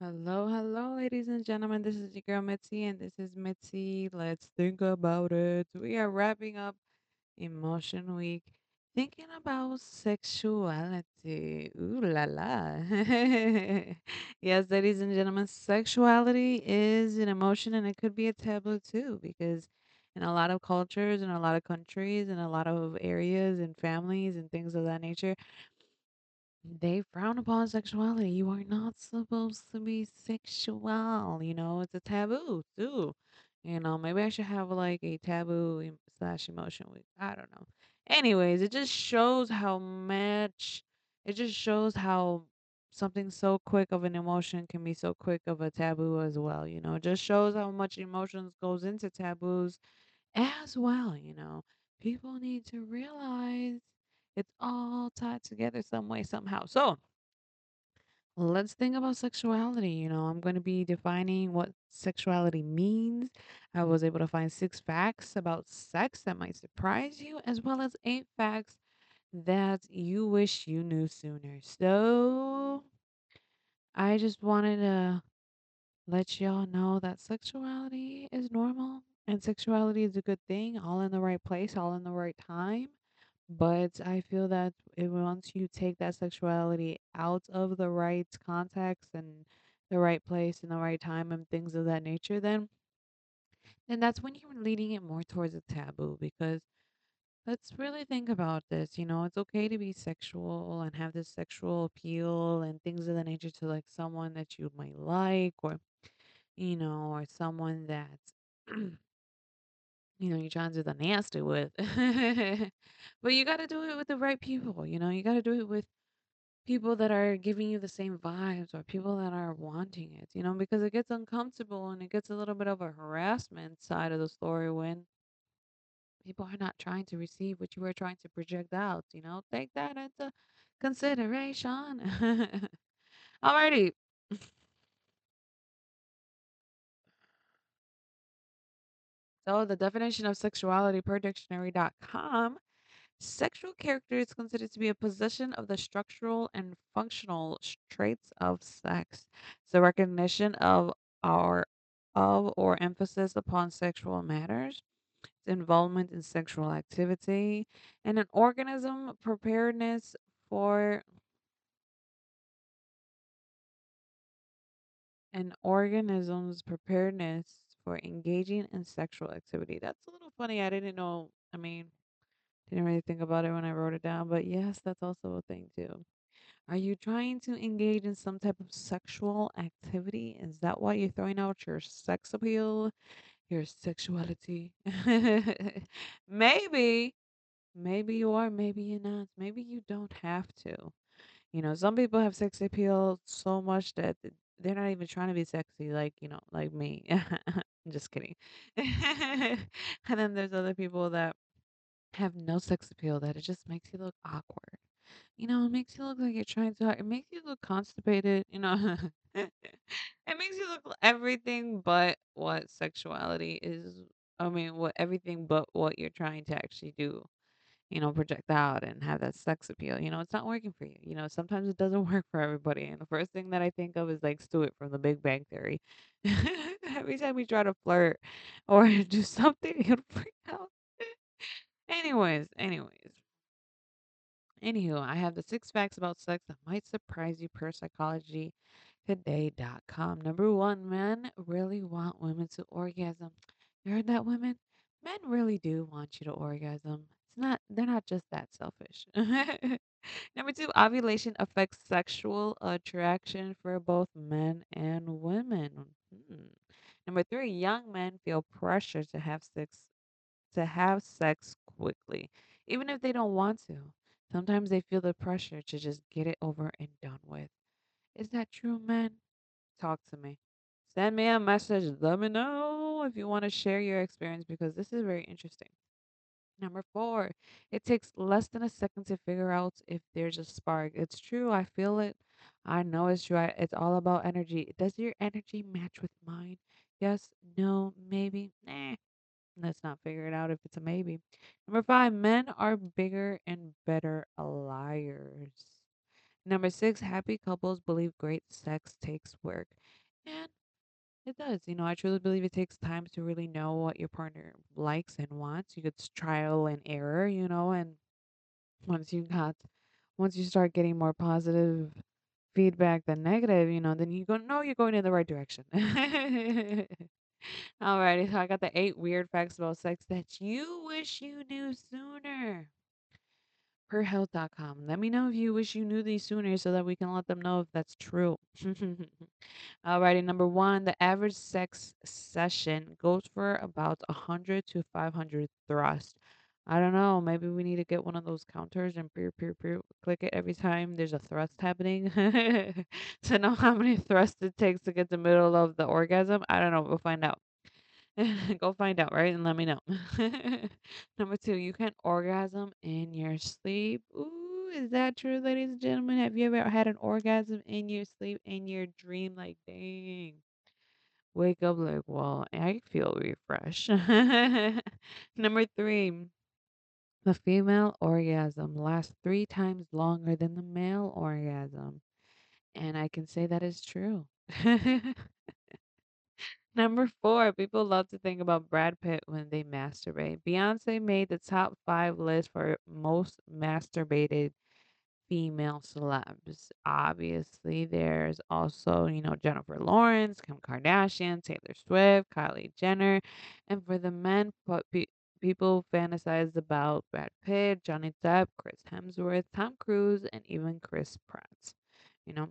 Hello, hello, ladies and gentlemen. This is your girl Mitzi, and this is Mitzi. Let's think about it. We are wrapping up Emotion Week, thinking about sexuality. Ooh la la. yes, ladies and gentlemen, sexuality is an emotion and it could be a taboo too, because in a lot of cultures, in a lot of countries, in a lot of areas and families and things of that nature, they frown upon sexuality. You are not supposed to be sexual. You know, it's a taboo too. You know, maybe I should have like a taboo slash emotion week. I don't know. Anyways, it just shows how much. It just shows how something so quick of an emotion can be so quick of a taboo as well. You know, it just shows how much emotions goes into taboos as well, you know. People need to realize it's all tied together some way, somehow. So let's think about sexuality. You know, I'm going to be defining what sexuality means. I was able to find six facts about sex that might surprise you, as well as eight facts that you wish you knew sooner. So I just wanted to let y'all know that sexuality is normal and sexuality is a good thing, all in the right place, all in the right time. But I feel that it, once you take that sexuality out of the right context and the right place and the right time and things of that nature, then then that's when you're leading it more towards a taboo. Because let's really think about this. You know, it's okay to be sexual and have this sexual appeal and things of that nature to like someone that you might like or you know, or someone that you know you're trying to do the nasty with. but you got to do it with the right people. You know, you got to do it with people that are giving you the same vibes or people that are wanting it. You know, because it gets uncomfortable and it gets a little bit of a harassment side of the story when people are not trying to receive what you are trying to project out. You know, take that into consideration. Alrighty. So the definition of sexuality per dictionary.com Sexual character is considered to be a possession of the structural and functional traits of sex. The recognition of our of or emphasis upon sexual matters, its involvement in sexual activity, and an organism preparedness for an organism's preparedness for engaging in sexual activity. That's a little funny. I didn't know. I mean, didn't really think about it when I wrote it down, but yes, that's also a thing too. Are you trying to engage in some type of sexual activity? Is that why you're throwing out your sex appeal, your sexuality? maybe, maybe you are, maybe you're not. Maybe you don't have to. You know, some people have sex appeal so much that th- they're not even trying to be sexy, like, you know, like me. I'm just kidding. and then there's other people that have no sex appeal that it just makes you look awkward. You know, it makes you look like you're trying to it makes you look constipated, you know. It makes you look everything but what sexuality is I mean, what everything but what you're trying to actually do, you know, project out and have that sex appeal, you know, it's not working for you, you know, sometimes it doesn't work for everybody, and the first thing that I think of is, like, Stuart from The Big Bang Theory. Every time we try to flirt or do something, he'll freak out. Anyways, anyways. Anywho, I have the six facts about sex that might surprise you per psychology psychologytoday.com. Number one, men really want women to orgasm. You heard that, women? Men really do want you to orgasm. It's not, they're not just that selfish. Number two, ovulation affects sexual attraction for both men and women. Number three, young men feel pressure to have sex to have sex quickly, even if they don't want to. Sometimes they feel the pressure to just get it over and done with. Is that true, men? Talk to me. Send me a message. Let me know if you want to share your experience because this is very interesting. Number four, it takes less than a second to figure out if there's a spark. It's true. I feel it. I know it's true. I- It's all about energy. Does your energy match with mine? Yes, no, maybe. Nah. Let's not figure it out if it's a maybe. Number five, men are bigger and better liars. Number six, happy couples believe great sex takes work. And it does. You know, I truly believe it takes time to really know what your partner likes and wants. You could trial and error, you know, and once you got, once you start getting more positive feedback than negative, you know, then you go, no, you're going in the right direction. Alrighty, so I got the eight weird facts about sex that you wish you knew sooner. perhealth.com. Let me know if you wish you knew these sooner so that we can let them know if that's true. Alrighty, number one, the average sex session goes for about 100 to 500 thrusts. I don't know. Maybe we need to get one of those counters and peer, peer, peer, click it every time there's a thrust happening to know how many thrusts it takes to get the middle of the orgasm. I don't know. We'll find out. Go find out, right? And let me know. Number two, you can orgasm in your sleep. Ooh, is that true, ladies and gentlemen? Have you ever had an orgasm in your sleep, in your dream? Like, dang. Wake up like, well, I feel refreshed. Number three, the female orgasm lasts three times longer than the male orgasm. And I can say that is true. Number 4, people love to think about Brad Pitt when they masturbate. Beyoncé made the top 5 list for most masturbated female celebs. Obviously, there's also, you know, Jennifer Lawrence, Kim Kardashian, Taylor Swift, Kylie Jenner. And for the men, people fantasize about Brad Pitt, Johnny Depp, Chris Hemsworth, Tom Cruise, and even Chris Pratt. You know,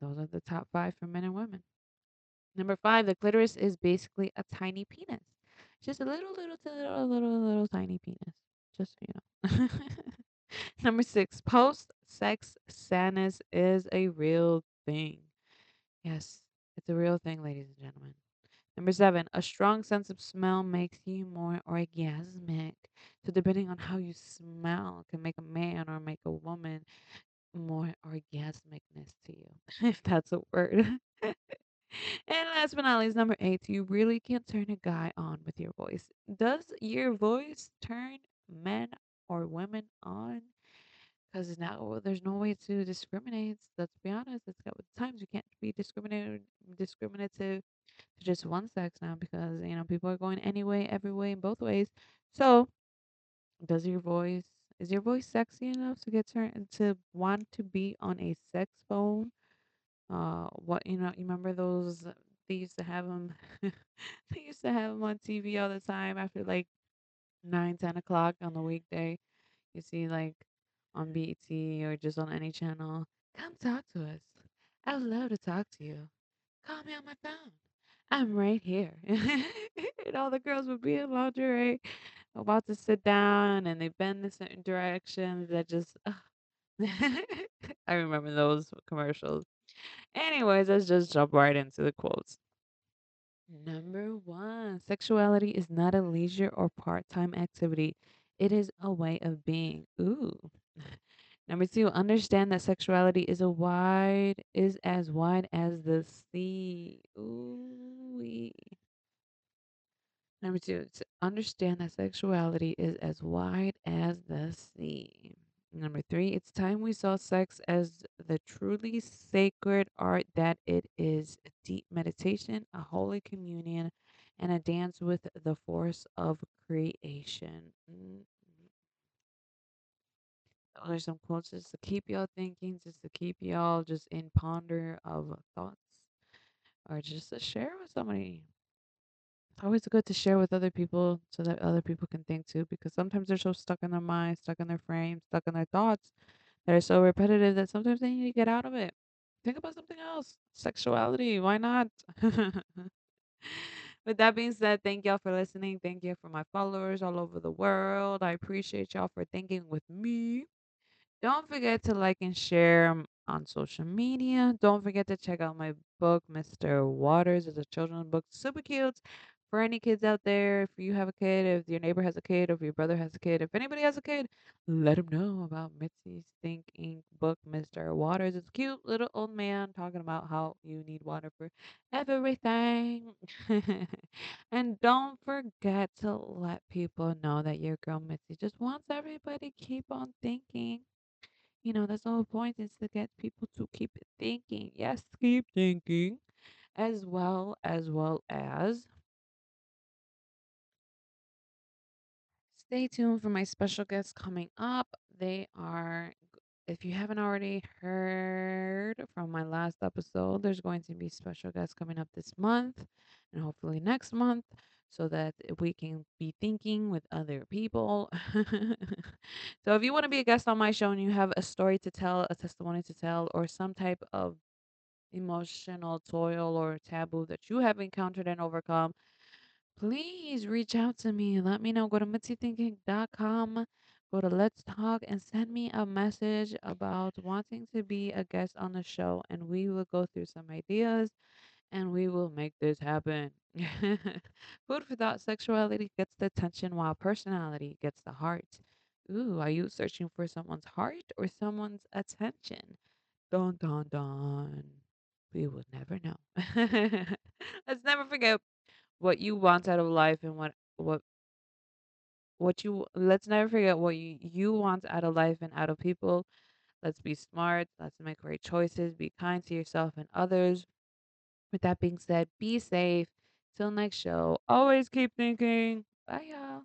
those are the top 5 for men and women. Number five, the clitoris is basically a tiny penis. Just a little, little, little, little, little tiny penis. Just so you know. Number six, post sex sadness is a real thing. Yes, it's a real thing, ladies and gentlemen. Number seven, a strong sense of smell makes you more orgasmic. So, depending on how you smell, can make a man or make a woman more orgasmicness to you, if that's a word. And last but not least, number eight, you really can't turn a guy on with your voice. Does your voice turn men or women on? Because now there's no way to discriminate. Let's be honest. It's got with times you can't be discriminated discriminative to just one sex now because you know people are going anyway, every way, both ways. So, does your voice is your voice sexy enough to get turned to want to be on a sex phone? Uh, what you know, you remember those? They used to have them. they used to have them on TV all the time after like nine, ten o'clock on the weekday. You see, like on BET or just on any channel. Come talk to us. I would love to talk to you. Call me on my phone. I'm right here. and all the girls would be in lingerie, about to sit down, and they bend in certain directions that just. I remember those commercials. Anyways, let's just jump right into the quotes. Number one, sexuality is not a leisure or part time activity, it is a way of being. Ooh. Number two, understand that sexuality is a wide is as wide as the sea. Ooh. Number two, to understand that sexuality is as wide as the sea. Number three, it's time we saw sex as the truly sacred art that it is a deep meditation, a holy communion, and a dance with the force of creation. Mm. Are some quotes just to keep y'all thinking, just to keep y'all just in ponder of thoughts, or just to share with somebody. It's always good to share with other people so that other people can think too, because sometimes they're so stuck in their mind, stuck in their frame, stuck in their thoughts that are so repetitive that sometimes they need to get out of it. Think about something else. Sexuality, why not? With that being said, thank y'all for listening. Thank you for my followers all over the world. I appreciate y'all for thinking with me. Don't forget to like and share on social media. Don't forget to check out my book, Mr. Waters. It's a children's book, super cute. For any kids out there, if you have a kid, if your neighbor has a kid, or if your brother has a kid, if anybody has a kid, let them know about Mitzi's Think Inc. book, Mr. Waters. It's a cute little old man talking about how you need water for everything. and don't forget to let people know that your girl Mitzi just wants everybody to keep on thinking You know, that's the whole point is to get people to keep thinking. Yes, keep thinking as well as well as Stay tuned for my special guests coming up. They are, if you haven't already heard from my last episode, there's going to be special guests coming up this month and hopefully next month so that we can be thinking with other people. so if you want to be a guest on my show and you have a story to tell, a testimony to tell, or some type of emotional toil or taboo that you have encountered and overcome, Please reach out to me. Let me know. Go to mitzythinking.com. Go to Let's Talk and send me a message about wanting to be a guest on the show. And we will go through some ideas and we will make this happen. Food for thought sexuality gets the attention while personality gets the heart. Ooh, are you searching for someone's heart or someone's attention? Dun dun dun. We will never know. Let's never forget what you want out of life and what what what you let's never forget what you you want out of life and out of people. Let's be smart. Let's make great choices. Be kind to yourself and others. With that being said, be safe. Till next show. Always keep thinking. Bye, y'all.